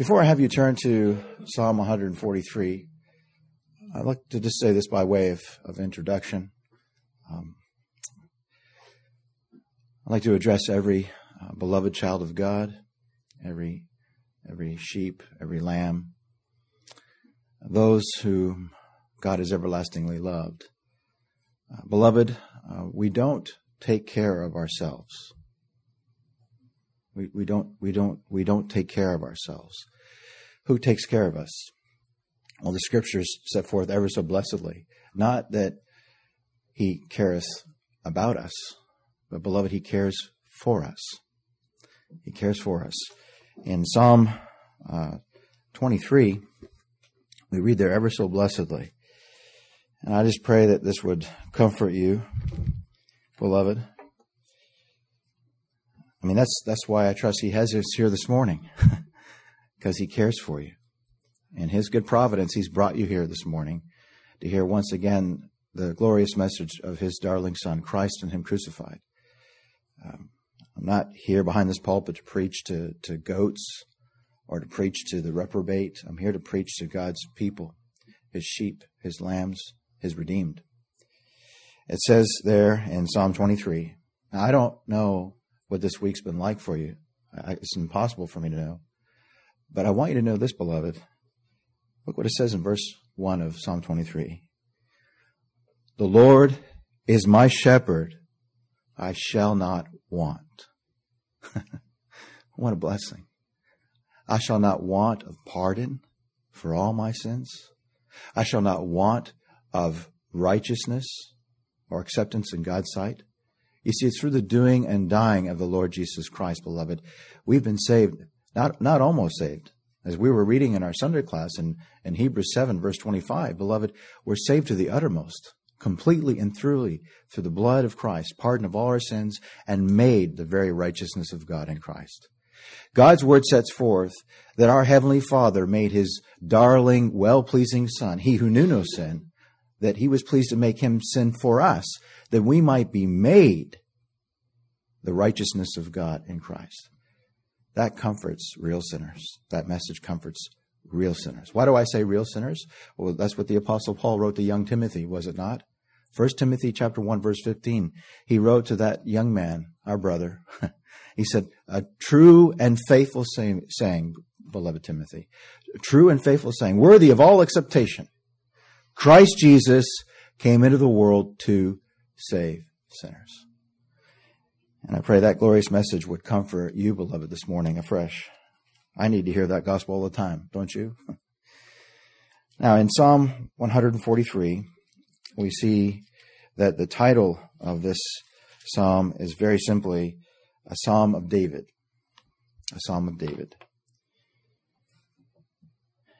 Before I have you turn to Psalm 143, I'd like to just say this by way of, of introduction. Um, I'd like to address every uh, beloved child of God, every every sheep, every lamb, those whom God has everlastingly loved. Uh, beloved, uh, we don't take care of ourselves. We, don't we don't we don't take care of ourselves. Who takes care of us? Well, the scriptures set forth ever so blessedly. Not that he careth about us, but beloved, he cares for us. He cares for us. In Psalm uh, 23, we read there ever so blessedly. And I just pray that this would comfort you, beloved. I mean, that's that's why I trust He has us here this morning, because He cares for you. In His good providence, He's brought you here this morning to hear once again the glorious message of His darling Son, Christ and Him crucified. Um, I'm not here behind this pulpit to preach to, to goats or to preach to the reprobate. I'm here to preach to God's people, His sheep, His lambs, His redeemed. It says there in Psalm 23. Now, I don't know what this week's been like for you. It's impossible for me to know. But I want you to know this, beloved. Look what it says in verse 1 of Psalm 23. The Lord is my shepherd. I shall not want. what a blessing. I shall not want of pardon for all my sins. I shall not want of righteousness or acceptance in God's sight. You see, it's through the doing and dying of the Lord Jesus Christ, beloved, we've been saved, not, not almost saved. As we were reading in our Sunday class in, in Hebrews 7, verse 25, beloved, we're saved to the uttermost, completely and truly through the blood of Christ, pardon of all our sins, and made the very righteousness of God in Christ. God's word sets forth that our Heavenly Father made His darling, well pleasing Son, He who knew no sin, that He was pleased to make Him sin for us, that we might be made the righteousness of God in Christ. That comforts real sinners. That message comforts real sinners. Why do I say real sinners? Well, that's what the apostle Paul wrote to young Timothy, was it not? 1 Timothy chapter 1 verse 15. He wrote to that young man, our brother. he said, a true and faithful saying, saying, beloved Timothy, true and faithful saying, worthy of all acceptation. Christ Jesus came into the world to save sinners. And I pray that glorious message would comfort you, beloved, this morning afresh. I need to hear that gospel all the time, don't you? Now, in Psalm 143, we see that the title of this psalm is very simply a psalm of David. A psalm of David.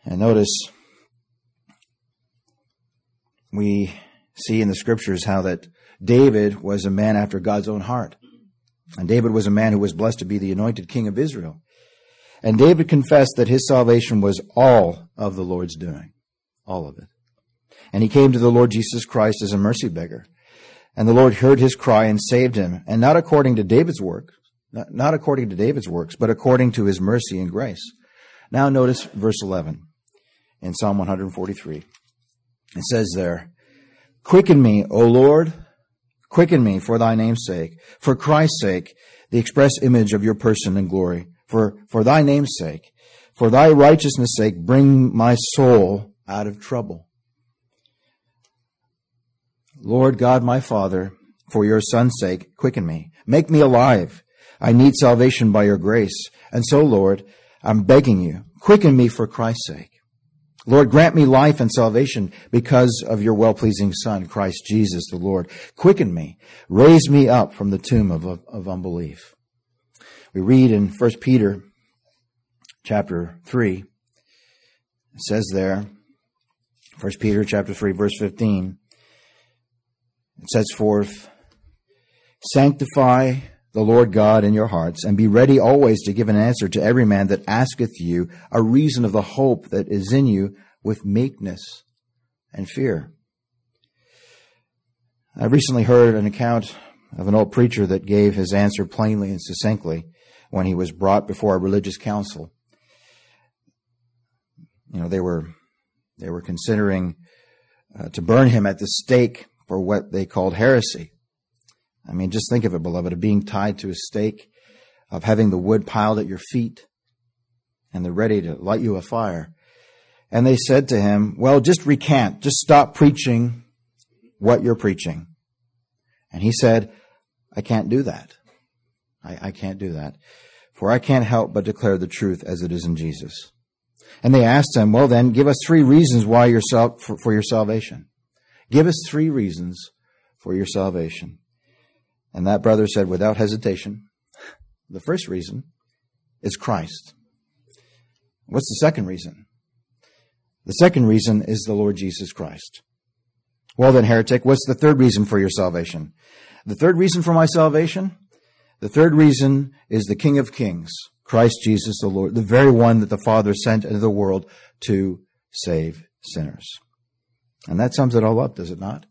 And notice we see in the scriptures how that David was a man after God's own heart. And David was a man who was blessed to be the anointed king of Israel. And David confessed that his salvation was all of the Lord's doing. All of it. And he came to the Lord Jesus Christ as a mercy beggar. And the Lord heard his cry and saved him, and not according to David's work, not, not according to David's works, but according to his mercy and grace. Now notice verse 11 in Psalm 143. It says there, Quicken me, O Lord, quicken me for thy name's sake, for Christ's sake, the express image of your person and glory, for, for thy name's sake, for thy righteousness' sake, bring my soul out of trouble. Lord God, my Father, for your Son's sake, quicken me. Make me alive. I need salvation by your grace. And so, Lord, I'm begging you, quicken me for Christ's sake. Lord, grant me life and salvation because of your well-pleasing Son, Christ Jesus the Lord. Quicken me. Raise me up from the tomb of, of, of unbelief. We read in 1 Peter chapter 3, it says there, 1 Peter chapter 3 verse 15, it sets forth, Sanctify the Lord God in your hearts, and be ready always to give an answer to every man that asketh you a reason of the hope that is in you with meekness and fear. I recently heard an account of an old preacher that gave his answer plainly and succinctly when he was brought before a religious council. you know, they were, they were considering uh, to burn him at the stake for what they called heresy. I mean, just think of it, beloved, of being tied to a stake, of having the wood piled at your feet, and they're ready to light you a fire. And they said to him, well, just recant, just stop preaching what you're preaching. And he said, I can't do that. I, I can't do that. For I can't help but declare the truth as it is in Jesus. And they asked him, well then, give us three reasons why your sal- for, for your salvation. Give us three reasons for your salvation. And that brother said without hesitation, the first reason is Christ. What's the second reason? The second reason is the Lord Jesus Christ. Well then, heretic, what's the third reason for your salvation? The third reason for my salvation? The third reason is the King of Kings, Christ Jesus the Lord, the very one that the Father sent into the world to save sinners. And that sums it all up, does it not?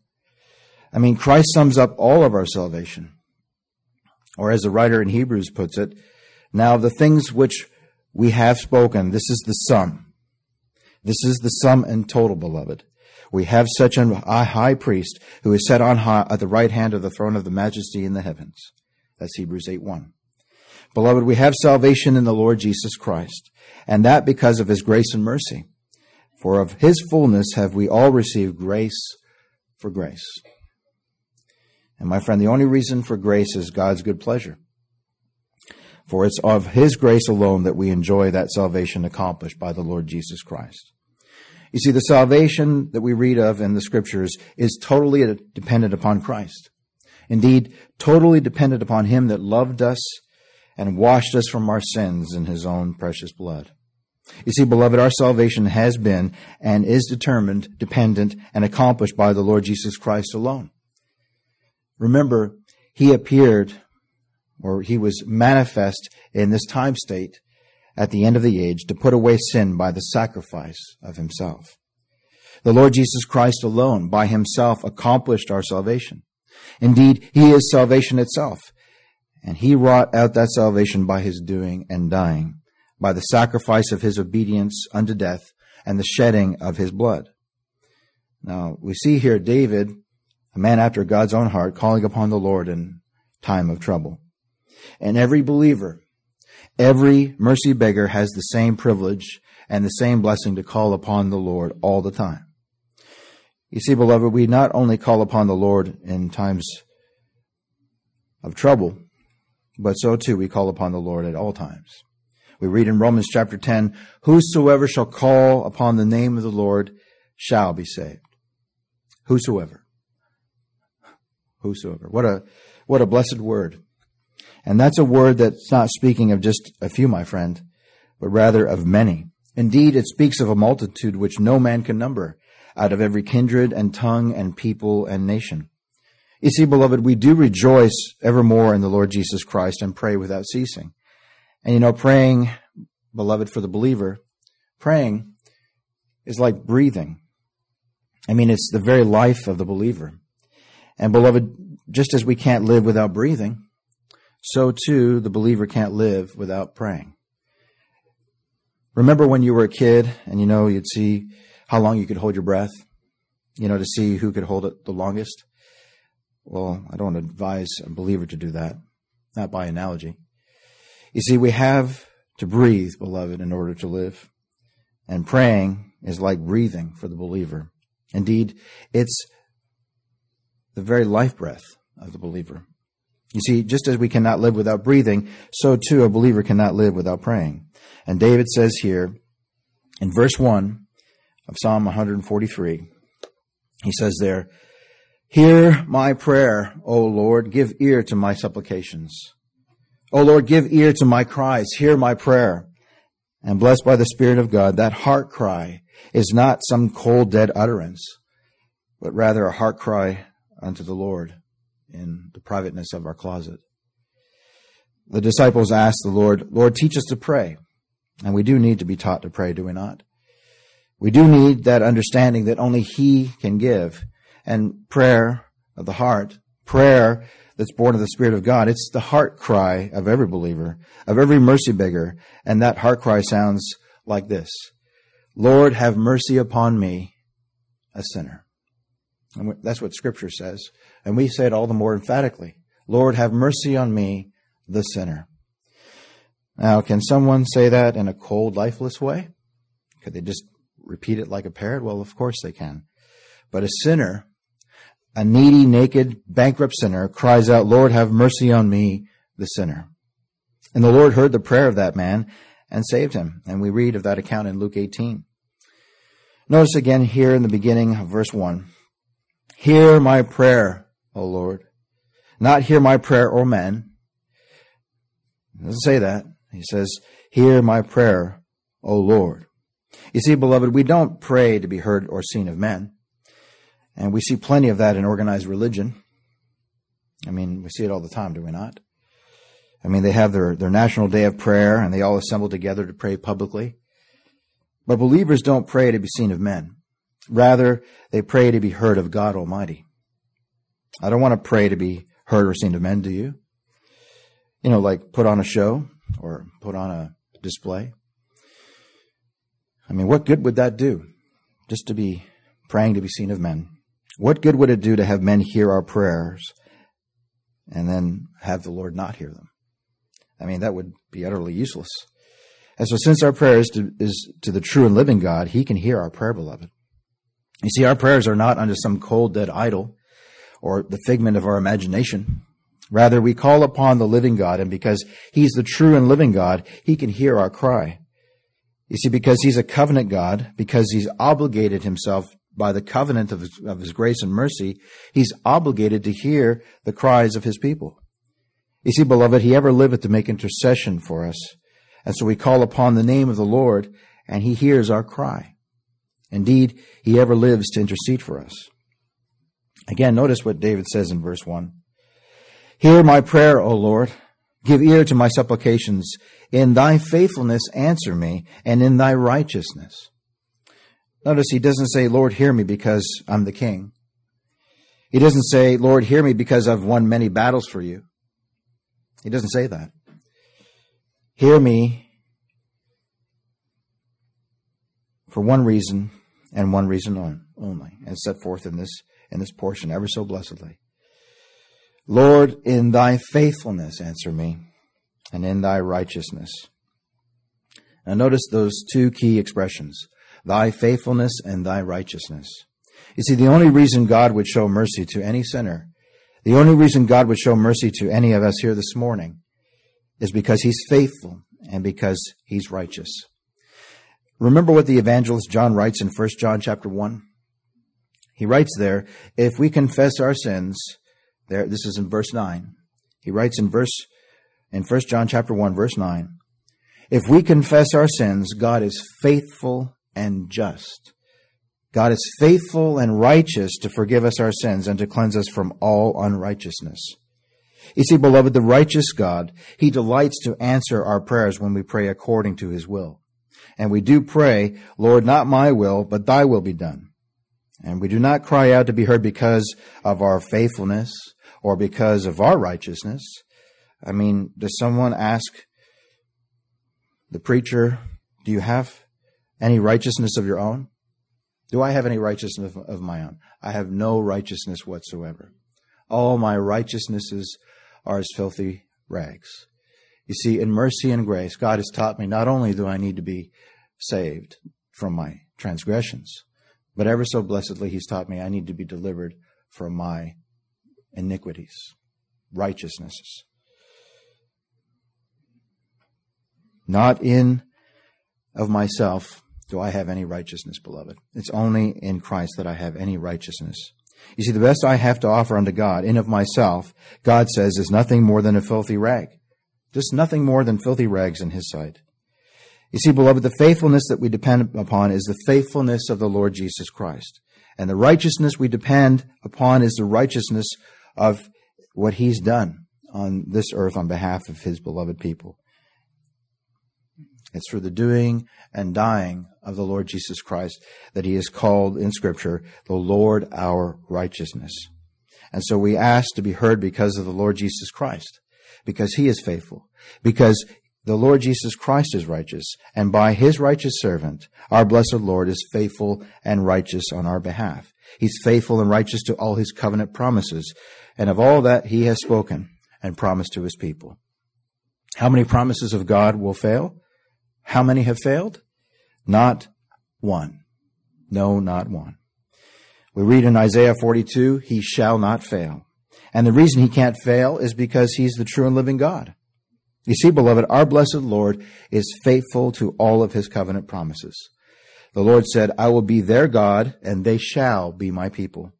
I mean, Christ sums up all of our salvation. Or as the writer in Hebrews puts it, now the things which we have spoken, this is the sum. This is the sum and total, beloved. We have such a high priest who is set on high at the right hand of the throne of the majesty in the heavens. That's Hebrews 8 1. Beloved, we have salvation in the Lord Jesus Christ, and that because of his grace and mercy. For of his fullness have we all received grace for grace. And my friend, the only reason for grace is God's good pleasure. For it's of His grace alone that we enjoy that salvation accomplished by the Lord Jesus Christ. You see, the salvation that we read of in the scriptures is totally dependent upon Christ. Indeed, totally dependent upon Him that loved us and washed us from our sins in His own precious blood. You see, beloved, our salvation has been and is determined, dependent, and accomplished by the Lord Jesus Christ alone. Remember, he appeared, or he was manifest in this time state at the end of the age to put away sin by the sacrifice of himself. The Lord Jesus Christ alone, by himself, accomplished our salvation. Indeed, he is salvation itself. And he wrought out that salvation by his doing and dying, by the sacrifice of his obedience unto death and the shedding of his blood. Now, we see here David a man after God's own heart, calling upon the Lord in time of trouble. And every believer, every mercy beggar has the same privilege and the same blessing to call upon the Lord all the time. You see, beloved, we not only call upon the Lord in times of trouble, but so too we call upon the Lord at all times. We read in Romans chapter 10, Whosoever shall call upon the name of the Lord shall be saved. Whosoever whosoever. What a, what a blessed word. And that's a word that's not speaking of just a few, my friend, but rather of many. Indeed, it speaks of a multitude which no man can number, out of every kindred and tongue and people and nation. You see, beloved, we do rejoice evermore in the Lord Jesus Christ and pray without ceasing. And you know, praying, beloved, for the believer, praying is like breathing. I mean, it's the very life of the believer. And beloved, just as we can't live without breathing, so too the believer can't live without praying. Remember when you were a kid and you know you'd see how long you could hold your breath, you know, to see who could hold it the longest? Well, I don't advise a believer to do that, not by analogy. You see, we have to breathe, beloved, in order to live. And praying is like breathing for the believer. Indeed, it's the very life breath of the believer. You see, just as we cannot live without breathing, so too a believer cannot live without praying. And David says here in verse 1 of Psalm 143, he says there, Hear my prayer, O Lord, give ear to my supplications. O Lord, give ear to my cries, hear my prayer. And blessed by the Spirit of God, that heart cry is not some cold, dead utterance, but rather a heart cry unto the Lord in the privateness of our closet. The disciples asked the Lord, Lord, teach us to pray. And we do need to be taught to pray, do we not? We do need that understanding that only He can give. And prayer of the heart, prayer that's born of the Spirit of God, it's the heart cry of every believer, of every mercy beggar. And that heart cry sounds like this. Lord, have mercy upon me, a sinner. And that's what Scripture says. And we say it all the more emphatically. Lord, have mercy on me, the sinner. Now, can someone say that in a cold, lifeless way? Could they just repeat it like a parrot? Well, of course they can. But a sinner, a needy, naked, bankrupt sinner cries out, Lord, have mercy on me, the sinner. And the Lord heard the prayer of that man and saved him. And we read of that account in Luke 18. Notice again here in the beginning of verse 1. Hear my prayer, O Lord. Not hear my prayer, O men. He doesn't say that. He says, Hear my prayer, O Lord. You see, beloved, we don't pray to be heard or seen of men. And we see plenty of that in organized religion. I mean, we see it all the time, do we not? I mean, they have their, their national day of prayer and they all assemble together to pray publicly. But believers don't pray to be seen of men. Rather, they pray to be heard of God Almighty. I don't want to pray to be heard or seen of men, do you? You know, like put on a show or put on a display. I mean, what good would that do? Just to be praying to be seen of men. What good would it do to have men hear our prayers and then have the Lord not hear them? I mean, that would be utterly useless. And so, since our prayer is to, is to the true and living God, He can hear our prayer, beloved. You see, our prayers are not unto some cold, dead idol or the figment of our imagination. Rather, we call upon the living God, and because He's the true and living God, He can hear our cry. You see, because He's a covenant God, because He's obligated Himself by the covenant of his, of his grace and mercy, He's obligated to hear the cries of His people. You see, beloved, He ever liveth to make intercession for us and so we call upon the name of the Lord, and he hears our cry. Indeed, he ever lives to intercede for us. Again, notice what David says in verse 1. Hear my prayer, O Lord. Give ear to my supplications. In thy faithfulness answer me, and in thy righteousness. Notice he doesn't say, Lord, hear me because I'm the king. He doesn't say, Lord, hear me because I've won many battles for you. He doesn't say that. Hear me for one reason and one reason only, and set forth in this in this portion ever so blessedly. Lord, in thy faithfulness answer me, and in thy righteousness. Now notice those two key expressions, thy faithfulness and thy righteousness. You see, the only reason God would show mercy to any sinner, the only reason God would show mercy to any of us here this morning is because he's faithful and because he's righteous. Remember what the evangelist John writes in 1 John chapter 1? He writes there, if we confess our sins, there this is in verse 9. He writes in verse in 1 John chapter 1 verse 9, if we confess our sins, God is faithful and just. God is faithful and righteous to forgive us our sins and to cleanse us from all unrighteousness. You see, beloved, the righteous God, He delights to answer our prayers when we pray according to His will. And we do pray, Lord, not my will, but thy will be done. And we do not cry out to be heard because of our faithfulness or because of our righteousness. I mean, does someone ask the preacher, do you have any righteousness of your own? Do I have any righteousness of my own? I have no righteousness whatsoever. All my righteousnesses are as filthy rags. You see, in mercy and grace, God has taught me not only do I need to be saved from my transgressions, but ever so blessedly, He's taught me I need to be delivered from my iniquities, righteousnesses. Not in of myself do I have any righteousness, beloved. It's only in Christ that I have any righteousness. You see, the best I have to offer unto God in of myself, God says, is nothing more than a filthy rag. Just nothing more than filthy rags in His sight. You see, beloved, the faithfulness that we depend upon is the faithfulness of the Lord Jesus Christ. And the righteousness we depend upon is the righteousness of what He's done on this earth on behalf of His beloved people. It's through the doing and dying of the Lord Jesus Christ that he is called in Scripture the Lord our righteousness. And so we ask to be heard because of the Lord Jesus Christ, because he is faithful, because The Lord Jesus Christ is righteous, and by his righteous servant, our blessed Lord is faithful and righteous on our behalf. He's faithful and righteous to all his covenant promises, and of all that he has spoken and promised to his people. How many promises of God will fail? How many have failed? Not one. No, not one. We read in Isaiah 42, he shall not fail. And the reason he can't fail is because he's the true and living God. You see, beloved, our blessed Lord is faithful to all of his covenant promises. The Lord said, I will be their God and they shall be my people.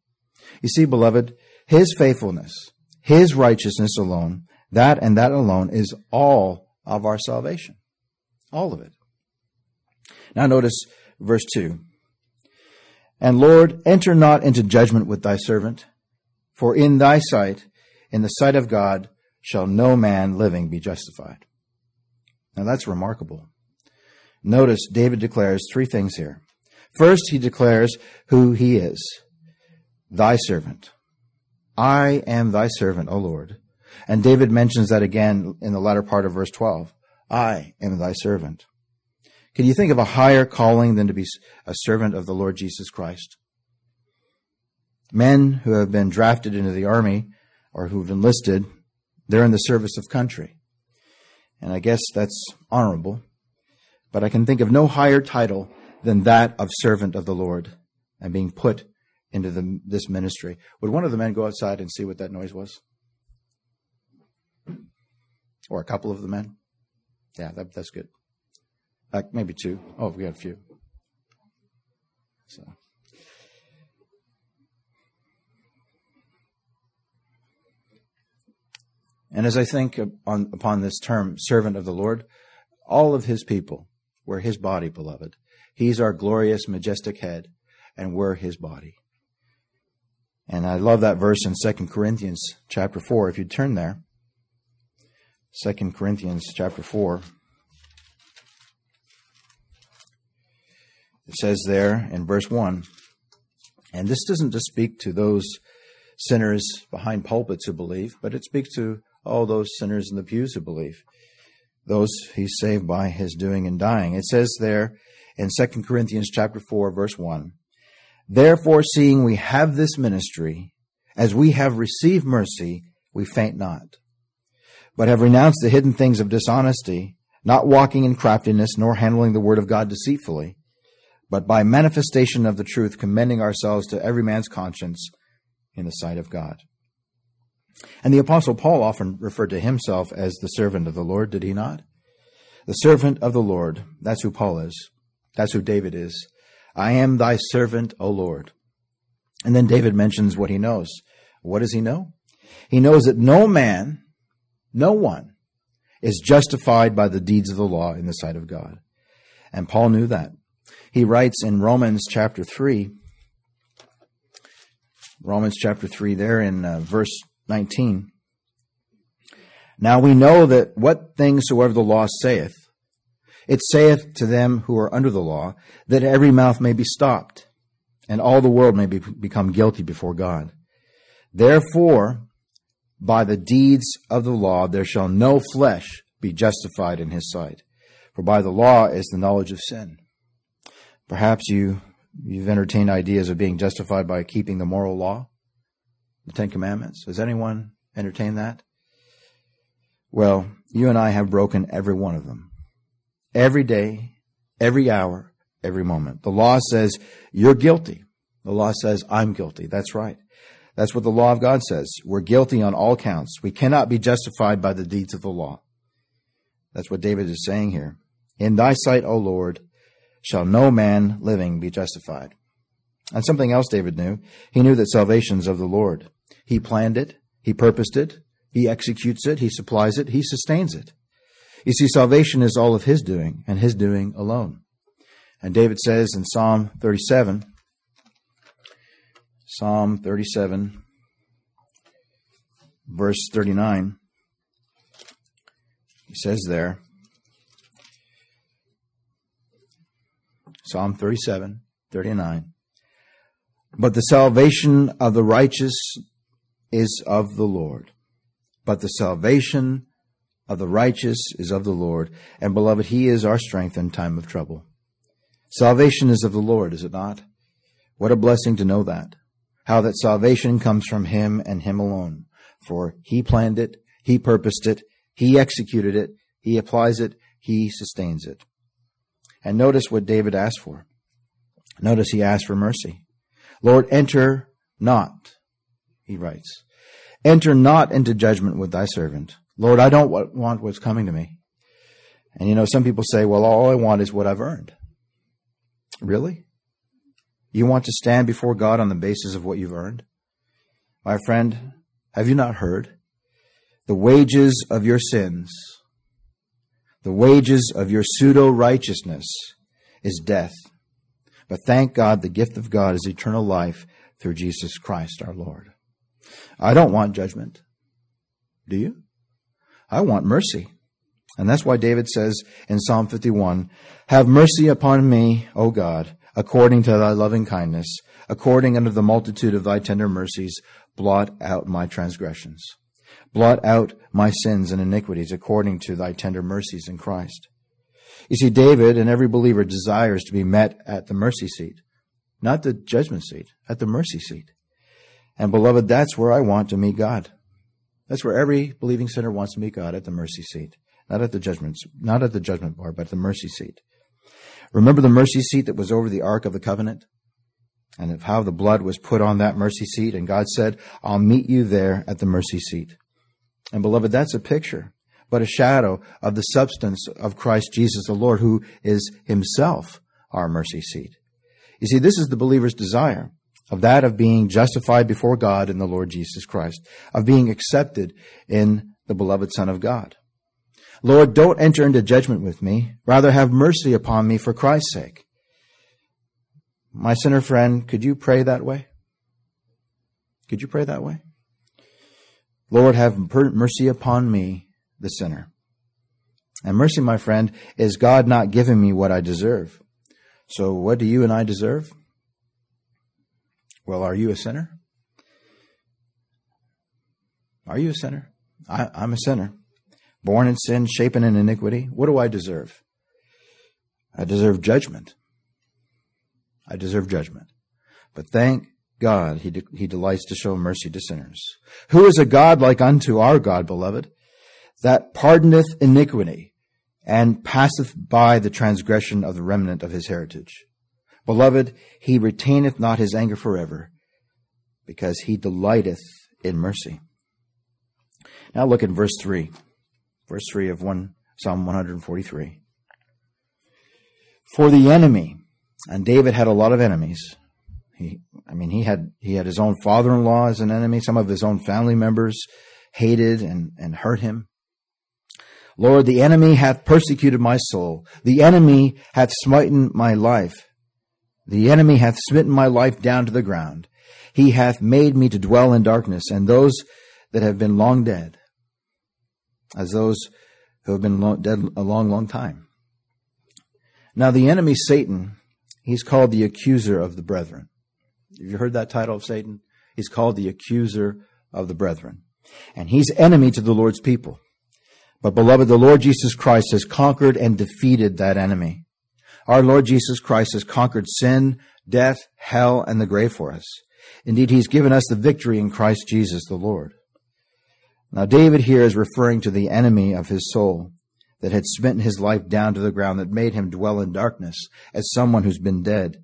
You see, beloved, his faithfulness, his righteousness alone, that and that alone is all of our salvation. All of it. Now notice verse 2. And Lord, enter not into judgment with thy servant, for in thy sight, in the sight of God, shall no man living be justified. Now that's remarkable. Notice David declares three things here. First, he declares who he is. Thy servant. I am thy servant, O Lord. And David mentions that again in the latter part of verse 12. I am thy servant. Can you think of a higher calling than to be a servant of the Lord Jesus Christ? Men who have been drafted into the army or who've enlisted they're in the service of country. And I guess that's honorable. But I can think of no higher title than that of servant of the Lord and being put into the, this ministry. Would one of the men go outside and see what that noise was? Or a couple of the men? Yeah, that, that's good. Uh, maybe two. Oh, we got a few. So. And as I think on, upon this term, servant of the Lord, all of his people, we're his body, beloved. He's our glorious, majestic head, and we're his body. And I love that verse in 2 Corinthians chapter 4. If you turn there, 2 Corinthians chapter 4. It says there in verse 1, and this doesn't just speak to those sinners behind pulpits who believe, but it speaks to all those sinners in the pews who believe. Those he saved by his doing and dying. It says there in 2 Corinthians chapter 4 verse 1, Therefore seeing we have this ministry, as we have received mercy, we faint not, but have renounced the hidden things of dishonesty, not walking in craftiness, nor handling the word of God deceitfully, but by manifestation of the truth, commending ourselves to every man's conscience in the sight of God. And the Apostle Paul often referred to himself as the servant of the Lord, did he not? The servant of the Lord. That's who Paul is. That's who David is. I am thy servant, O Lord. And then David mentions what he knows. What does he know? He knows that no man, no one, is justified by the deeds of the law in the sight of God. And Paul knew that. He writes in Romans chapter 3, Romans chapter 3, there in uh, verse 19. Now we know that what things soever the law saith, it saith to them who are under the law, that every mouth may be stopped, and all the world may be, become guilty before God. Therefore, by the deeds of the law there shall no flesh be justified in his sight. For by the law is the knowledge of sin. Perhaps you, you've entertained ideas of being justified by keeping the moral law the Ten Commandments. Has anyone entertained that? Well, you and I have broken every one of them. Every day, every hour, every moment. The law says you're guilty. The law says I'm guilty. That's right. That's what the law of God says. We're guilty on all counts. We cannot be justified by the deeds of the law. That's what David is saying here. In thy sight, O Lord, shall no man living be justified. And something else David knew. He knew that salvation is of the Lord. He planned it. He purposed it. He executes it. He supplies it. He sustains it. You see, salvation is all of His doing and His doing alone. And David says in Psalm 37, Psalm 37, verse 39, he says there, Psalm 37, 39, but the salvation of the righteous is of the Lord, but the salvation of the righteous is of the Lord, and beloved, he is our strength in time of trouble. Salvation is of the Lord, is it not? What a blessing to know that. How that salvation comes from him and him alone. For he planned it, he purposed it, he executed it, he applies it, he sustains it. And notice what David asked for. Notice he asked for mercy. Lord, enter not, he writes. Enter not into judgment with thy servant. Lord, I don't want what's coming to me. And you know, some people say, well, all I want is what I've earned. Really? You want to stand before God on the basis of what you've earned? My friend, have you not heard? The wages of your sins, the wages of your pseudo righteousness is death. But thank God, the gift of God is eternal life through Jesus Christ our Lord. I don't want judgment. Do you? I want mercy. And that's why David says in Psalm 51, Have mercy upon me, O God, according to thy loving kindness, according unto the multitude of thy tender mercies, blot out my transgressions. Blot out my sins and iniquities according to thy tender mercies in Christ. You see, David and every believer desires to be met at the mercy seat, not the judgment seat, at the mercy seat. And beloved, that's where I want to meet God. That's where every believing sinner wants to meet God at the mercy seat, not at the judgment, not at the judgment bar, but at the mercy seat. Remember the mercy seat that was over the Ark of the Covenant? And of how the blood was put on that mercy seat. And God said, I'll meet you there at the mercy seat. And beloved, that's a picture, but a shadow of the substance of Christ Jesus the Lord, who is himself our mercy seat. You see, this is the believer's desire of that of being justified before God in the Lord Jesus Christ, of being accepted in the beloved Son of God. Lord, don't enter into judgment with me. Rather have mercy upon me for Christ's sake. My sinner friend, could you pray that way? Could you pray that way? Lord, have mercy upon me, the sinner. And mercy, my friend, is God not giving me what I deserve. So what do you and I deserve? Well, are you a sinner? Are you a sinner? I, am a sinner. Born in sin, shapen in iniquity. What do I deserve? I deserve judgment. I deserve judgment. But thank God he, de- he delights to show mercy to sinners. Who is a God like unto our God, beloved, that pardoneth iniquity and passeth by the transgression of the remnant of his heritage? Beloved, he retaineth not his anger forever, because he delighteth in mercy. Now look at verse 3. Verse 3 of one, Psalm 143. For the enemy, and David had a lot of enemies. He, I mean, he had, he had his own father-in-law as an enemy. Some of his own family members hated and, and hurt him. Lord, the enemy hath persecuted my soul. The enemy hath smitten my life. The enemy hath smitten my life down to the ground. He hath made me to dwell in darkness, and those that have been long dead, as those who have been long, dead a long, long time. Now, the enemy, Satan, he's called the accuser of the brethren. Have you heard that title of Satan? He's called the accuser of the brethren. And he's enemy to the Lord's people. But beloved, the Lord Jesus Christ has conquered and defeated that enemy. Our Lord Jesus Christ has conquered sin, death, hell, and the grave for us. Indeed, he's given us the victory in Christ Jesus the Lord. Now, David here is referring to the enemy of his soul that had smitten his life down to the ground, that made him dwell in darkness as someone who's been dead.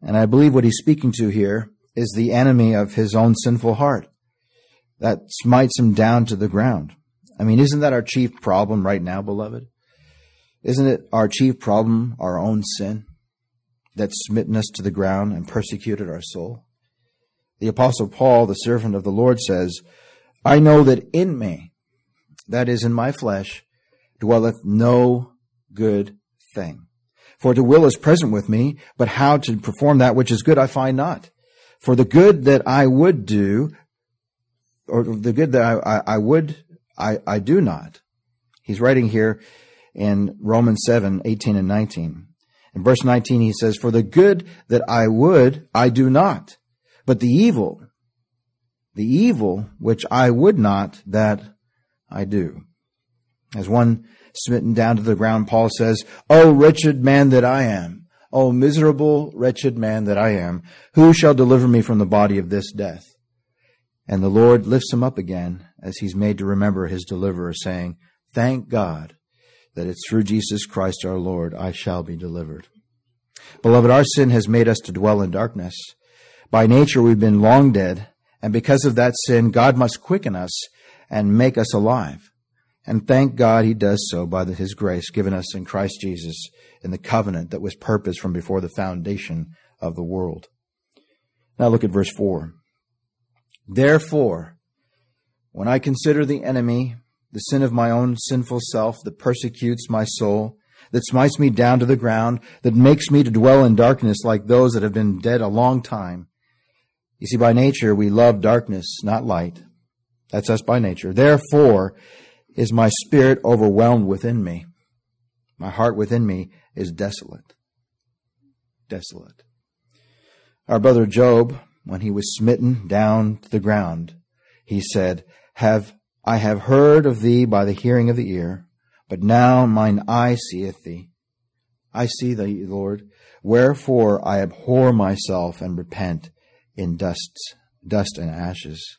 And I believe what he's speaking to here is the enemy of his own sinful heart that smites him down to the ground. I mean, isn't that our chief problem right now, beloved? Isn't it our chief problem, our own sin, that's smitten us to the ground and persecuted our soul? The Apostle Paul, the servant of the Lord, says, I know that in me, that is in my flesh, dwelleth no good thing. For the will is present with me, but how to perform that which is good I find not. For the good that I would do, or the good that I, I, I would, I, I do not. He's writing here in Romans 7, 18 and 19. In verse 19, he says, For the good that I would, I do not. But the evil, the evil which I would not, that I do. As one smitten down to the ground, Paul says, O wretched man that I am, O miserable, wretched man that I am, who shall deliver me from the body of this death? And the Lord lifts him up again as he's made to remember his deliverer, saying, Thank God that it's through Jesus Christ our Lord I shall be delivered. Beloved, our sin has made us to dwell in darkness. By nature we've been long dead, and because of that sin, God must quicken us and make us alive. And thank God he does so by the, his grace given us in Christ Jesus in the covenant that was purposed from before the foundation of the world. Now look at verse 4. Therefore, when I consider the enemy, the sin of my own sinful self that persecutes my soul, that smites me down to the ground, that makes me to dwell in darkness like those that have been dead a long time. You see, by nature, we love darkness, not light. That's us by nature. Therefore, is my spirit overwhelmed within me. My heart within me is desolate. Desolate. Our brother Job, when he was smitten down to the ground, he said, Have I have heard of thee by the hearing of the ear, but now mine eye seeth thee. I see thee, Lord. Wherefore I abhor myself and repent in dust, dust and ashes.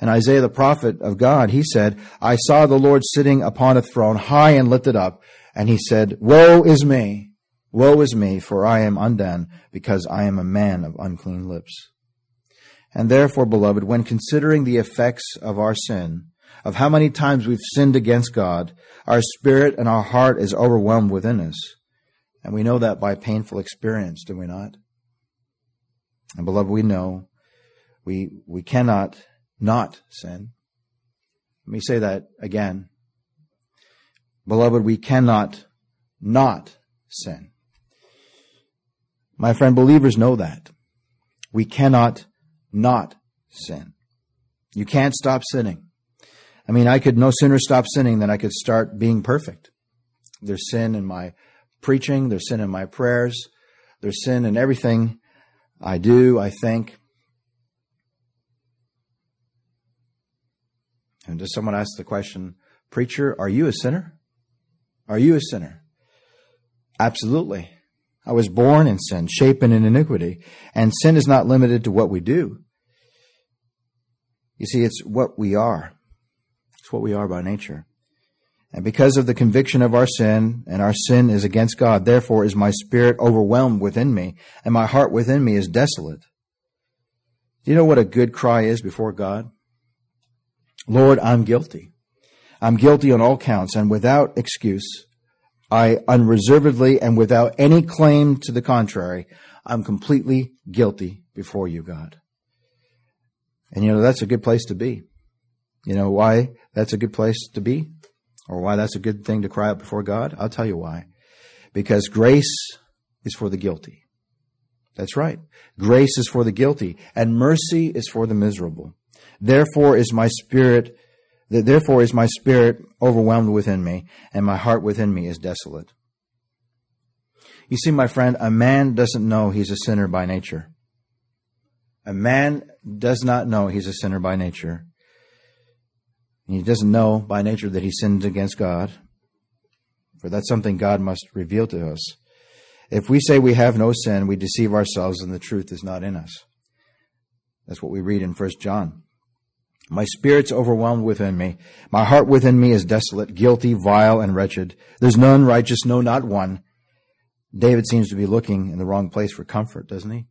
And Isaiah the prophet of God, he said, I saw the Lord sitting upon a throne high and lifted up, and he said, Woe is me! Woe is me, for I am undone, because I am a man of unclean lips. And therefore, beloved, when considering the effects of our sin, of how many times we've sinned against God, our spirit and our heart is overwhelmed within us. And we know that by painful experience, do we not? And beloved, we know we, we cannot not sin. Let me say that again. Beloved, we cannot not sin. My friend, believers know that. We cannot not sin. You can't stop sinning. I mean, I could no sooner stop sinning than I could start being perfect. There's sin in my preaching, there's sin in my prayers, there's sin in everything I do, I think. And does someone ask the question, Preacher, are you a sinner? Are you a sinner? Absolutely. I was born in sin, shapen in iniquity. And sin is not limited to what we do. You see, it's what we are. It's what we are by nature. And because of the conviction of our sin, and our sin is against God, therefore is my spirit overwhelmed within me, and my heart within me is desolate. Do you know what a good cry is before God? Lord, I'm guilty. I'm guilty on all counts, and without excuse, I unreservedly and without any claim to the contrary, I'm completely guilty before you, God. And you know, that's a good place to be. You know why that's a good place to be? Or why that's a good thing to cry out before God? I'll tell you why. Because grace is for the guilty. That's right. Grace is for the guilty, and mercy is for the miserable. Therefore is my spirit, therefore is my spirit overwhelmed within me, and my heart within me is desolate. You see, my friend, a man doesn't know he's a sinner by nature. A man does not know he's a sinner by nature. He doesn't know by nature that he sins against God, for that's something God must reveal to us. If we say we have no sin, we deceive ourselves and the truth is not in us. That's what we read in 1 John. My spirit's overwhelmed within me. My heart within me is desolate, guilty, vile, and wretched. There's none righteous, no, not one. David seems to be looking in the wrong place for comfort, doesn't he?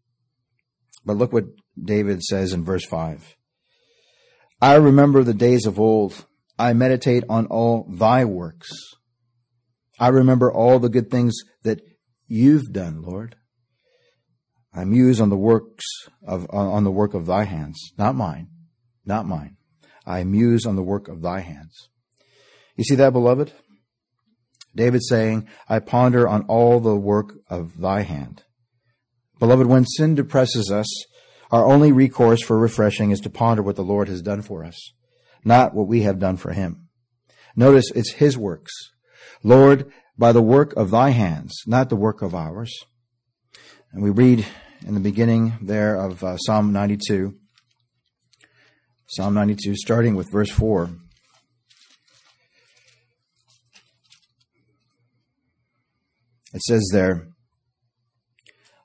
But look what David says in verse 5. I remember the days of old. I meditate on all thy works. I remember all the good things that you've done, Lord. I muse on the works of, on the work of thy hands, not mine, not mine. I muse on the work of thy hands. You see that, beloved? David saying, I ponder on all the work of thy hand. Beloved, when sin depresses us, our only recourse for refreshing is to ponder what the Lord has done for us, not what we have done for him. Notice it's his works. Lord, by the work of thy hands, not the work of ours. And we read in the beginning there of uh, Psalm 92, Psalm 92, starting with verse 4. It says there,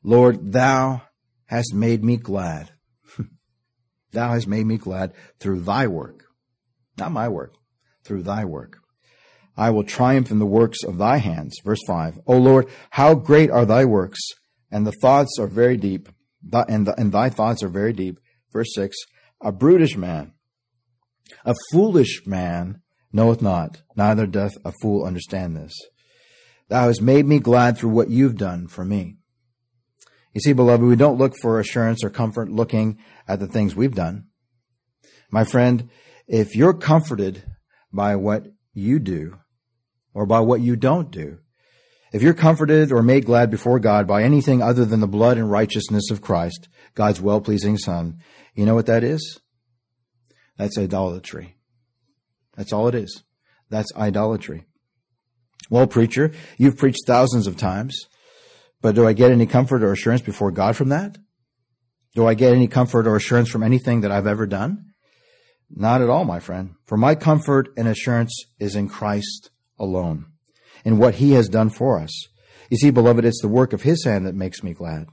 Lord, thou hast made me glad. thou hast made me glad through thy work, not my work, through thy work. I will triumph in the works of thy hands. Verse 5. O Lord, how great are thy works, and the thoughts are very deep, and, the, and thy thoughts are very deep. Verse 6. A brutish man, a foolish man knoweth not, neither doth a fool understand this. Thou hast made me glad through what you've done for me. You see, beloved, we don't look for assurance or comfort looking at the things we've done. My friend, if you're comforted by what you do or by what you don't do, if you're comforted or made glad before God by anything other than the blood and righteousness of Christ, God's well-pleasing Son, you know what that is? That's idolatry. That's all it is. That's idolatry. Well, preacher, you've preached thousands of times, but do I get any comfort or assurance before God from that? Do I get any comfort or assurance from anything that I've ever done? Not at all, my friend. For my comfort and assurance is in Christ alone, in what he has done for us. You see, beloved, it's the work of his hand that makes me glad.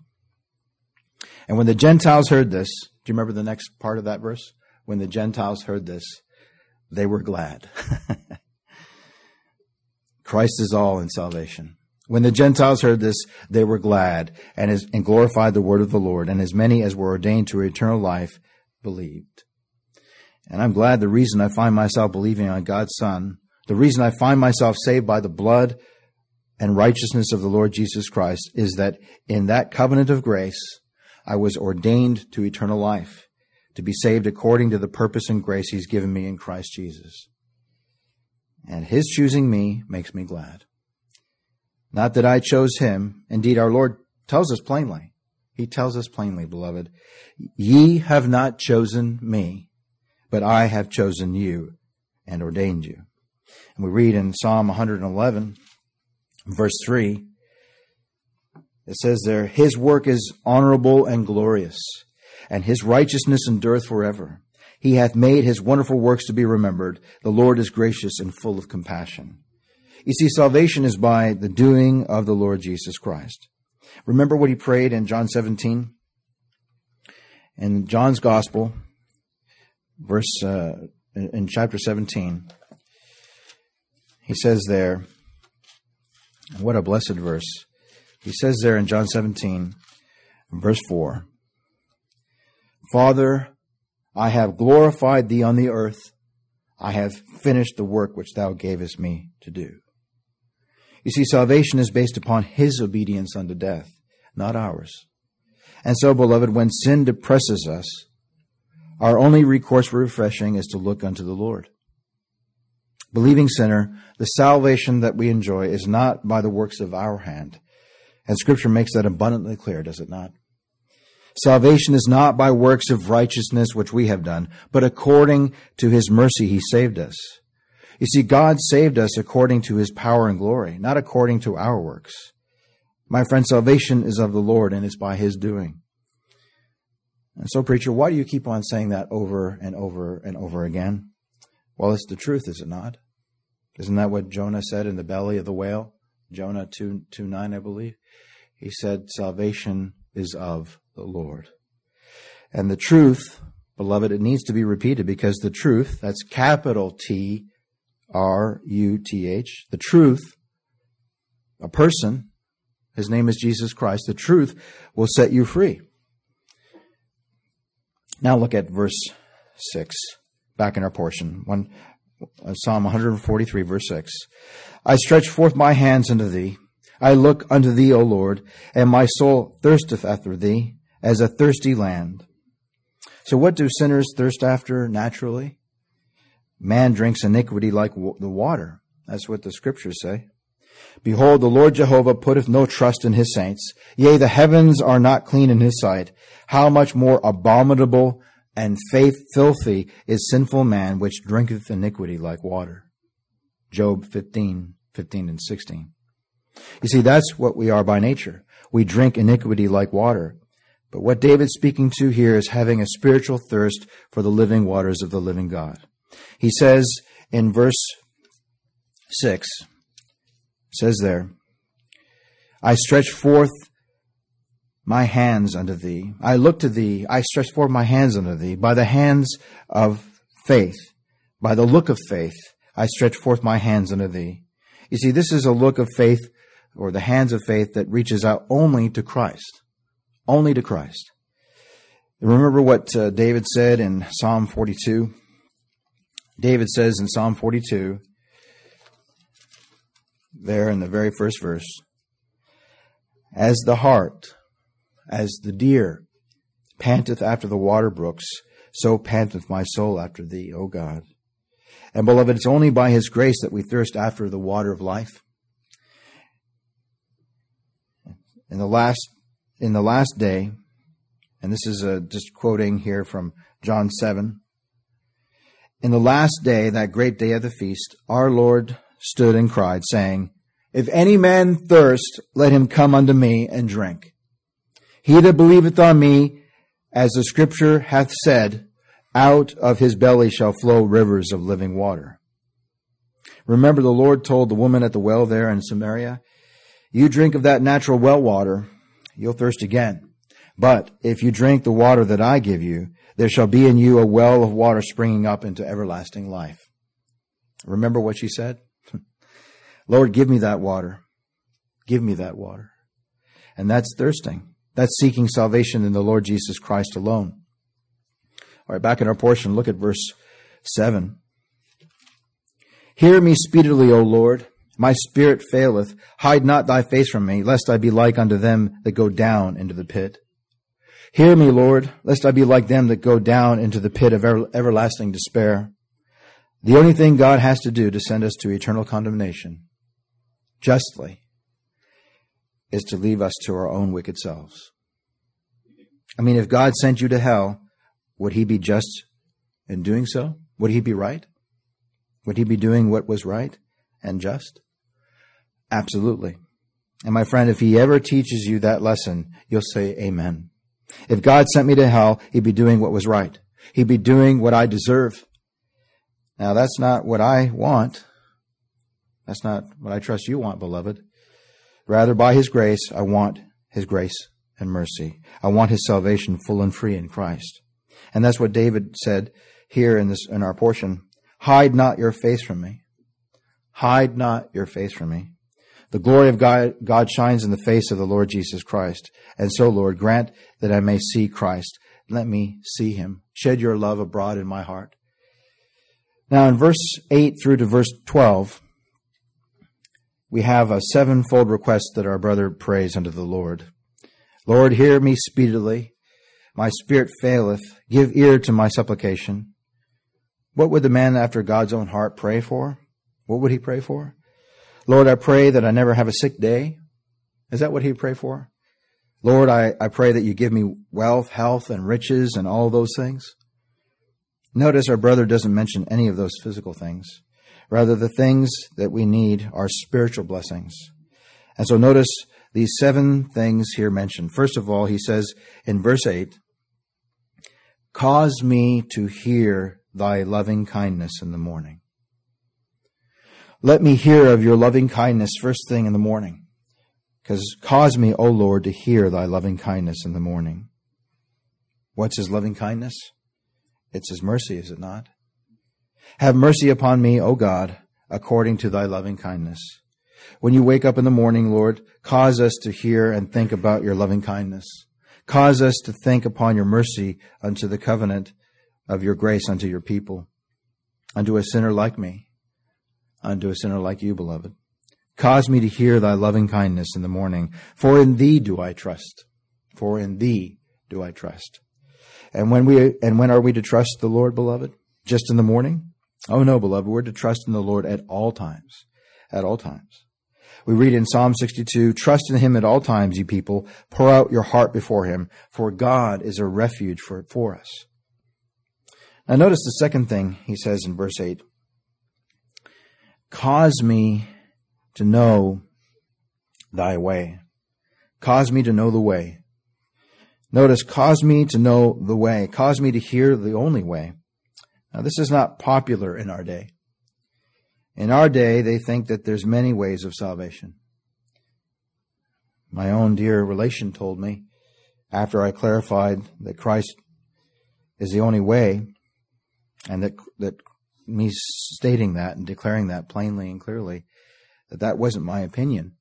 And when the Gentiles heard this, do you remember the next part of that verse? When the Gentiles heard this, they were glad. Christ is all in salvation. When the Gentiles heard this, they were glad and, as, and glorified the word of the Lord, and as many as were ordained to eternal life believed. And I'm glad the reason I find myself believing on God's Son, the reason I find myself saved by the blood and righteousness of the Lord Jesus Christ is that in that covenant of grace, I was ordained to eternal life to be saved according to the purpose and grace he's given me in Christ Jesus. And his choosing me makes me glad. Not that I chose him. Indeed, our Lord tells us plainly. He tells us plainly, beloved, ye have not chosen me, but I have chosen you and ordained you. And we read in Psalm 111, verse 3, it says there, His work is honorable and glorious and his righteousness endureth forever. He hath made his wonderful works to be remembered. The Lord is gracious and full of compassion. You see, salvation is by the doing of the Lord Jesus Christ. Remember what he prayed in John 17? In John's Gospel, verse, uh, in chapter 17, he says there, what a blessed verse. He says there in John 17, verse 4, Father, I have glorified thee on the earth. I have finished the work which thou gavest me to do. You see, salvation is based upon his obedience unto death, not ours. And so, beloved, when sin depresses us, our only recourse for refreshing is to look unto the Lord. Believing sinner, the salvation that we enjoy is not by the works of our hand. And Scripture makes that abundantly clear, does it not? Salvation is not by works of righteousness which we have done, but according to his mercy he saved us. You see, God saved us according to his power and glory, not according to our works. My friend, salvation is of the Lord and it's by his doing. And so, preacher, why do you keep on saying that over and over and over again? Well, it's the truth, is it not? Isn't that what Jonah said in the belly of the whale? Jonah 2, 2 9, I believe. He said, Salvation is of the Lord. And the truth, beloved, it needs to be repeated because the truth, that's capital T R U T H, the truth, a person, his name is Jesus Christ, the truth will set you free. Now look at verse 6, back in our portion. One, uh, Psalm 143, verse 6. I stretch forth my hands unto thee. I look unto thee, O Lord, and my soul thirsteth after thee as a thirsty land. So, what do sinners thirst after naturally? Man drinks iniquity like the water. That's what the scriptures say. Behold, the Lord Jehovah putteth no trust in his saints. Yea, the heavens are not clean in his sight. How much more abominable and faith filthy is sinful man which drinketh iniquity like water. Job 15, 15 and 16. You see, that's what we are by nature. We drink iniquity like water. But what David's speaking to here is having a spiritual thirst for the living waters of the living God. He says in verse 6, says there, I stretch forth my hands unto thee. I look to thee. I stretch forth my hands unto thee. By the hands of faith, by the look of faith, I stretch forth my hands unto thee. You see, this is a look of faith or the hands of faith that reaches out only to Christ. Only to Christ. Remember what uh, David said in Psalm 42? David says in Psalm 42, there in the very first verse, as the hart, as the deer panteth after the water brooks, so panteth my soul after thee, O God. And beloved, it's only by his grace that we thirst after the water of life. In the last, in the last day, and this is a, uh, just quoting here from John 7. In the last day, that great day of the feast, our Lord stood and cried, saying, If any man thirst, let him come unto me and drink. He that believeth on me, as the scripture hath said, out of his belly shall flow rivers of living water. Remember, the Lord told the woman at the well there in Samaria, You drink of that natural well water, you'll thirst again. But if you drink the water that I give you, there shall be in you a well of water springing up into everlasting life. Remember what she said? Lord, give me that water. Give me that water. And that's thirsting. That's seeking salvation in the Lord Jesus Christ alone. All right, back in our portion, look at verse 7. Hear me speedily, O Lord. My spirit faileth. Hide not thy face from me, lest I be like unto them that go down into the pit. Hear me, Lord, lest I be like them that go down into the pit of ever- everlasting despair. The only thing God has to do to send us to eternal condemnation, justly, is to leave us to our own wicked selves. I mean, if God sent you to hell, would he be just in doing so? Would he be right? Would he be doing what was right and just? Absolutely. And my friend, if he ever teaches you that lesson, you'll say amen. If God sent me to hell, he'd be doing what was right. He'd be doing what I deserve. Now that's not what I want. That's not what I trust you want, beloved. Rather, by his grace, I want his grace and mercy. I want his salvation full and free in Christ. And that's what David said here in this, in our portion. Hide not your face from me. Hide not your face from me. The glory of God, God shines in the face of the Lord Jesus Christ. And so, Lord, grant that I may see Christ. Let me see him. Shed your love abroad in my heart. Now, in verse 8 through to verse 12, we have a sevenfold request that our brother prays unto the Lord. Lord, hear me speedily. My spirit faileth. Give ear to my supplication. What would the man after God's own heart pray for? What would he pray for? Lord, I pray that I never have a sick day. Is that what he'd pray for? Lord, I, I pray that you give me wealth, health, and riches and all those things. Notice our brother doesn't mention any of those physical things. Rather, the things that we need are spiritual blessings. And so notice these seven things here mentioned. First of all, he says in verse 8, Cause me to hear thy loving kindness in the morning. Let me hear of your loving kindness first thing in the morning. Because cause me, O Lord, to hear thy loving kindness in the morning. What's his loving kindness? It's his mercy, is it not? Have mercy upon me, O God, according to thy loving kindness. When you wake up in the morning, Lord, cause us to hear and think about your loving kindness. Cause us to think upon your mercy unto the covenant of your grace unto your people, unto a sinner like me unto a sinner like you, beloved. Cause me to hear thy loving kindness in the morning, for in thee do I trust. For in thee do I trust. And when we and when are we to trust the Lord, beloved? Just in the morning? Oh no, beloved, we're to trust in the Lord at all times. At all times. We read in Psalm 62, trust in him at all times, you people. Pour out your heart before him, for God is a refuge for, for us. Now notice the second thing he says in verse 8. Cause me to know thy way. Cause me to know the way. Notice, cause me to know the way. Cause me to hear the only way. Now, this is not popular in our day. In our day, they think that there's many ways of salvation. My own dear relation told me after I clarified that Christ is the only way and that, that me stating that and declaring that plainly and clearly that that wasn't my opinion.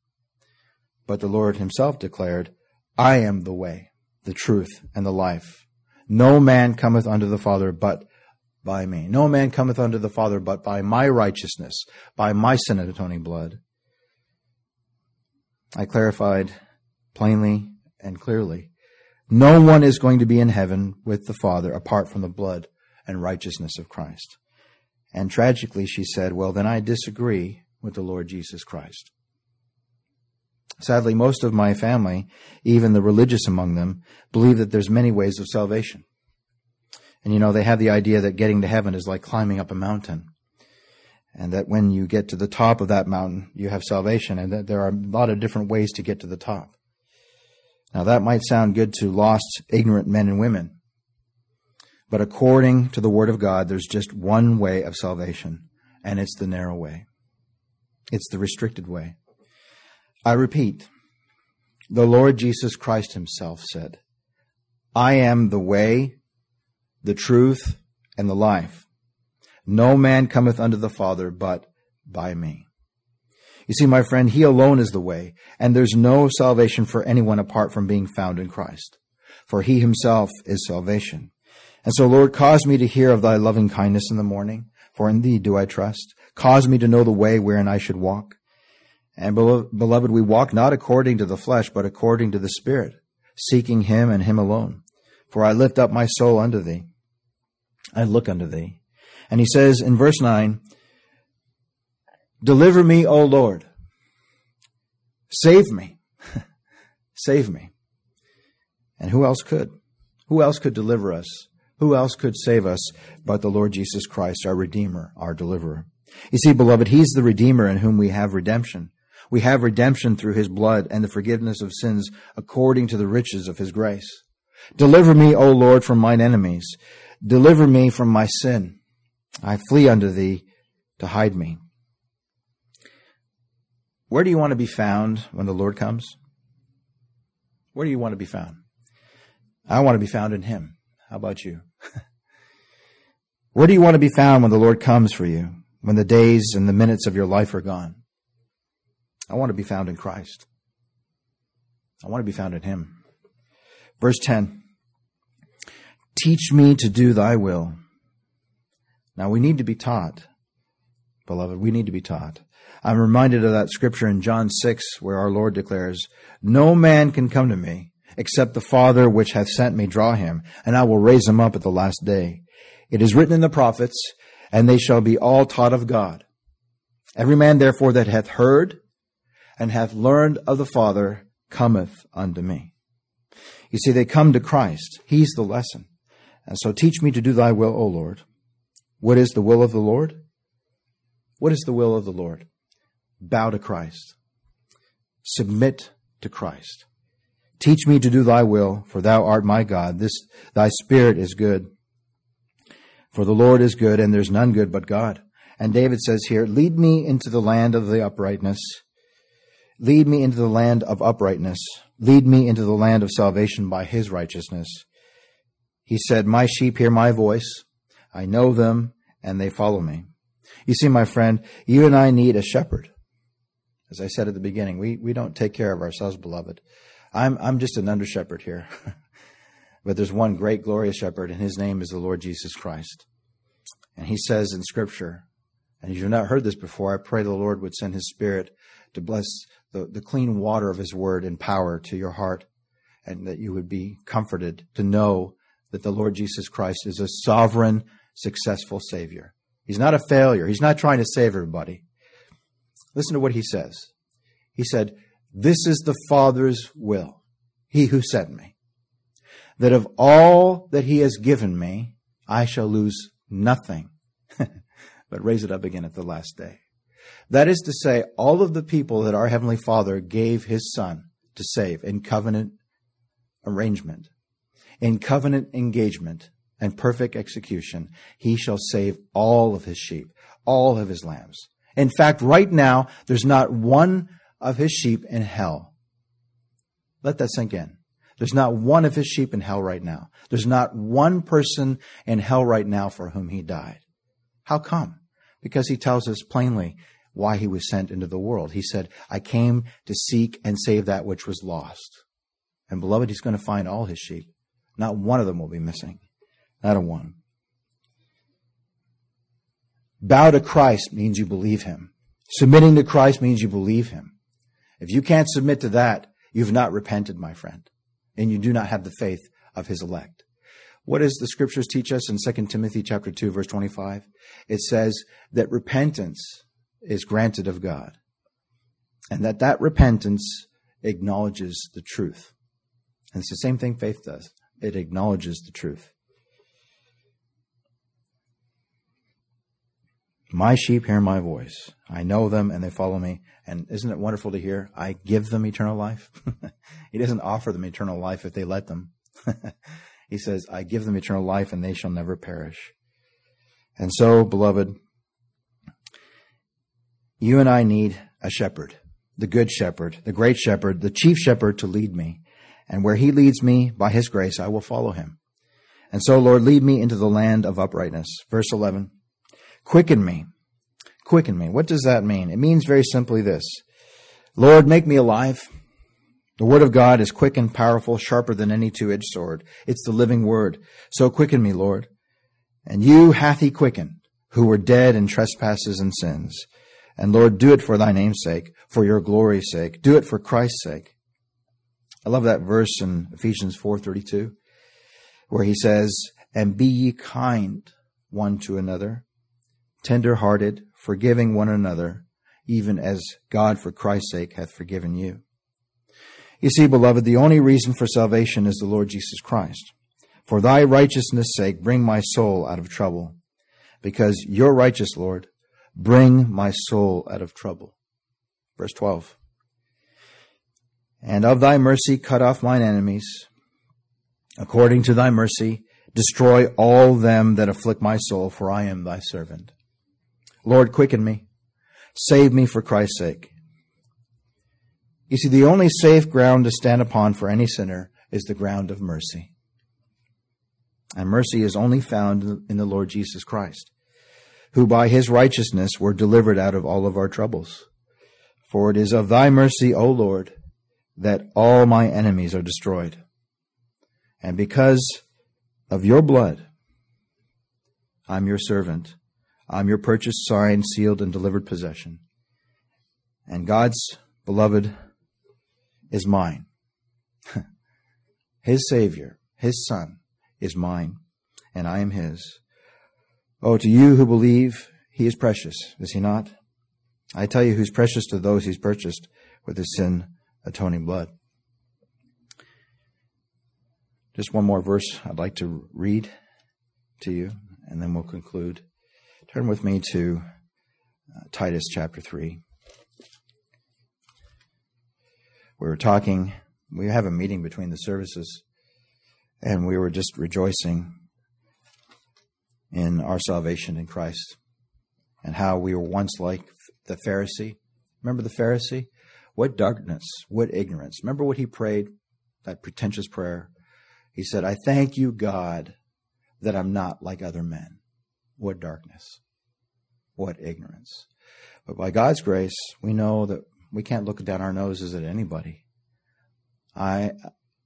But the Lord himself declared, I am the way, the truth, and the life. No man cometh unto the Father but by me. No man cometh unto the Father but by my righteousness, by my sin atoning blood. I clarified plainly and clearly. No one is going to be in heaven with the Father apart from the blood and righteousness of Christ. And tragically, she said, Well, then I disagree with the Lord Jesus Christ. Sadly, most of my family, even the religious among them, believe that there's many ways of salvation. And you know, they have the idea that getting to heaven is like climbing up a mountain. And that when you get to the top of that mountain, you have salvation, and that there are a lot of different ways to get to the top. Now, that might sound good to lost, ignorant men and women. But according to the Word of God, there's just one way of salvation, and it's the narrow way. It's the restricted way. I repeat, the Lord Jesus Christ Himself said, I am the way, the truth, and the life. No man cometh unto the Father but by me. You see, my friend, He alone is the way, and there's no salvation for anyone apart from being found in Christ. For He Himself is salvation. And so, Lord, cause me to hear of thy loving kindness in the morning, for in thee do I trust. Cause me to know the way wherein I should walk. And beloved, we walk not according to the flesh, but according to the Spirit, seeking him and him alone. For I lift up my soul unto thee. I look unto thee. And he says in verse 9, Deliver me, O Lord. Save me. Save me. And who else could? Who else could deliver us who else could save us but the Lord Jesus Christ, our Redeemer, our Deliverer? You see, beloved, He's the Redeemer in whom we have redemption. We have redemption through His blood and the forgiveness of sins according to the riches of His grace. Deliver me, O Lord, from mine enemies. Deliver me from my sin. I flee unto Thee to hide me. Where do you want to be found when the Lord comes? Where do you want to be found? I want to be found in Him. How about you? Where do you want to be found when the Lord comes for you, when the days and the minutes of your life are gone? I want to be found in Christ. I want to be found in Him. Verse 10 Teach me to do thy will. Now we need to be taught, beloved. We need to be taught. I'm reminded of that scripture in John 6 where our Lord declares, No man can come to me except the Father which hath sent me draw him, and I will raise him up at the last day. It is written in the prophets, and they shall be all taught of God. Every man therefore that hath heard and hath learned of the Father cometh unto me. You see, they come to Christ. He's the lesson. And so teach me to do thy will, O Lord. What is the will of the Lord? What is the will of the Lord? Bow to Christ. Submit to Christ. Teach me to do thy will, for thou art my God. This, thy spirit is good. For the Lord is good, and there's none good but God. And David says here, lead me into the land of the uprightness. Lead me into the land of uprightness. Lead me into the land of salvation by his righteousness. He said, my sheep hear my voice. I know them and they follow me. You see, my friend, you and I need a shepherd. As I said at the beginning, we, we don't take care of ourselves, beloved. I'm, I'm just an under shepherd here. but there's one great, glorious shepherd, and his name is the Lord Jesus Christ. And he says in Scripture, and if you've not heard this before, I pray the Lord would send his Spirit to bless the, the clean water of his word and power to your heart, and that you would be comforted to know that the Lord Jesus Christ is a sovereign, successful Savior. He's not a failure. He's not trying to save everybody. Listen to what he says. He said, this is the Father's will, he who sent me, that of all that he has given me, I shall lose nothing, but raise it up again at the last day. That is to say, all of the people that our Heavenly Father gave his Son to save in covenant arrangement, in covenant engagement, and perfect execution, he shall save all of his sheep, all of his lambs. In fact, right now, there's not one of his sheep in hell. Let that sink in. There's not one of his sheep in hell right now. There's not one person in hell right now for whom he died. How come? Because he tells us plainly why he was sent into the world. He said, I came to seek and save that which was lost. And beloved, he's going to find all his sheep. Not one of them will be missing. Not a one. Bow to Christ means you believe him. Submitting to Christ means you believe him. If you can't submit to that, you've not repented, my friend and you do not have the faith of his elect. What does the scriptures teach us in 2 Timothy chapter 2 verse 25? It says that repentance is granted of God. And that that repentance acknowledges the truth. And it's the same thing faith does. It acknowledges the truth. My sheep hear my voice. I know them and they follow me. And isn't it wonderful to hear? I give them eternal life. he doesn't offer them eternal life if they let them. he says, I give them eternal life and they shall never perish. And so, beloved, you and I need a shepherd, the good shepherd, the great shepherd, the chief shepherd to lead me. And where he leads me by his grace, I will follow him. And so, Lord, lead me into the land of uprightness. Verse 11. Quicken me. Quicken me. What does that mean? It means very simply this Lord, make me alive. The word of God is quick and powerful, sharper than any two edged sword. It's the living word. So quicken me, Lord. And you hath he quickened, who were dead in trespasses and sins. And Lord, do it for thy name's sake, for your glory's sake. Do it for Christ's sake. I love that verse in Ephesians 4:32 where he says, "And be ye kind one to another, tender hearted, forgiving one another, even as God for Christ's sake hath forgiven you. You see, beloved, the only reason for salvation is the Lord Jesus Christ. For thy righteousness' sake, bring my soul out of trouble. Because you're righteous, Lord, bring my soul out of trouble. Verse 12. And of thy mercy cut off mine enemies. According to thy mercy, destroy all them that afflict my soul, for I am thy servant. Lord, quicken me. Save me for Christ's sake. You see, the only safe ground to stand upon for any sinner is the ground of mercy. And mercy is only found in the Lord Jesus Christ, who by his righteousness were delivered out of all of our troubles. For it is of thy mercy, O Lord, that all my enemies are destroyed. And because of your blood, I'm your servant I'm your purchased, signed, sealed, and delivered possession. And God's beloved is mine. his Savior, His Son, is mine, and I am His. Oh, to you who believe, He is precious, is He not? I tell you, who's precious to those He's purchased with His sin atoning blood. Just one more verse I'd like to read to you, and then we'll conclude. Turn with me to uh, Titus chapter 3. We were talking, we have a meeting between the services, and we were just rejoicing in our salvation in Christ and how we were once like the Pharisee. Remember the Pharisee? What darkness, what ignorance. Remember what he prayed, that pretentious prayer? He said, I thank you, God, that I'm not like other men. What darkness. What ignorance. But by God's grace, we know that we can't look down our noses at anybody. I,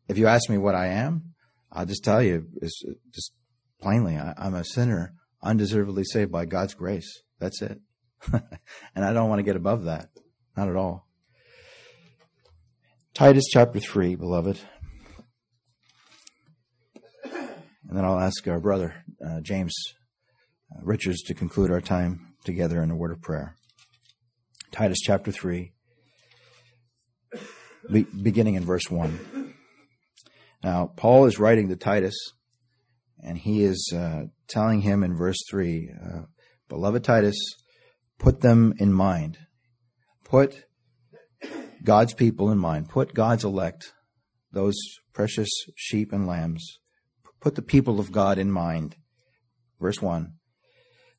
if you ask me what I am, I'll just tell you, just plainly, I, I'm a sinner, undeservedly saved by God's grace. That's it. and I don't want to get above that. Not at all. Titus chapter 3, beloved. And then I'll ask our brother, uh, James Richards to conclude our time together in a word of prayer. Titus chapter 3, beginning in verse 1. Now, Paul is writing to Titus, and he is uh, telling him in verse 3 uh, Beloved Titus, put them in mind. Put God's people in mind. Put God's elect, those precious sheep and lambs. Put the people of God in mind. Verse 1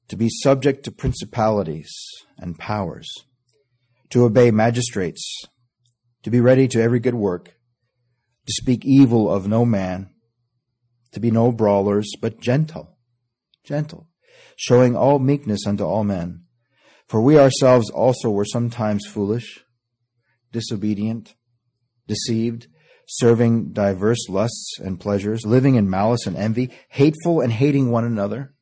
to be subject to principalities and powers, to obey magistrates, to be ready to every good work, to speak evil of no man, to be no brawlers, but gentle, gentle, showing all meekness unto all men. For we ourselves also were sometimes foolish, disobedient, deceived, serving diverse lusts and pleasures, living in malice and envy, hateful and hating one another.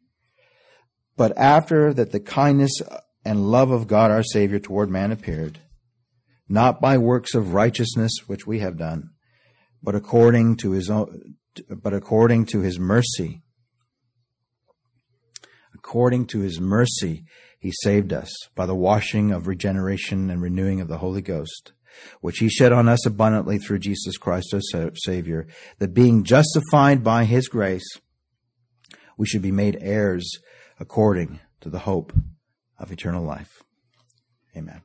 But after that the kindness and love of God our Savior toward man appeared, not by works of righteousness which we have done, but according to his own, but according to his mercy. According to his mercy, he saved us by the washing of regeneration and renewing of the Holy Ghost, which he shed on us abundantly through Jesus Christ our Savior, that being justified by his grace, we should be made heirs according to the hope of eternal life. Amen.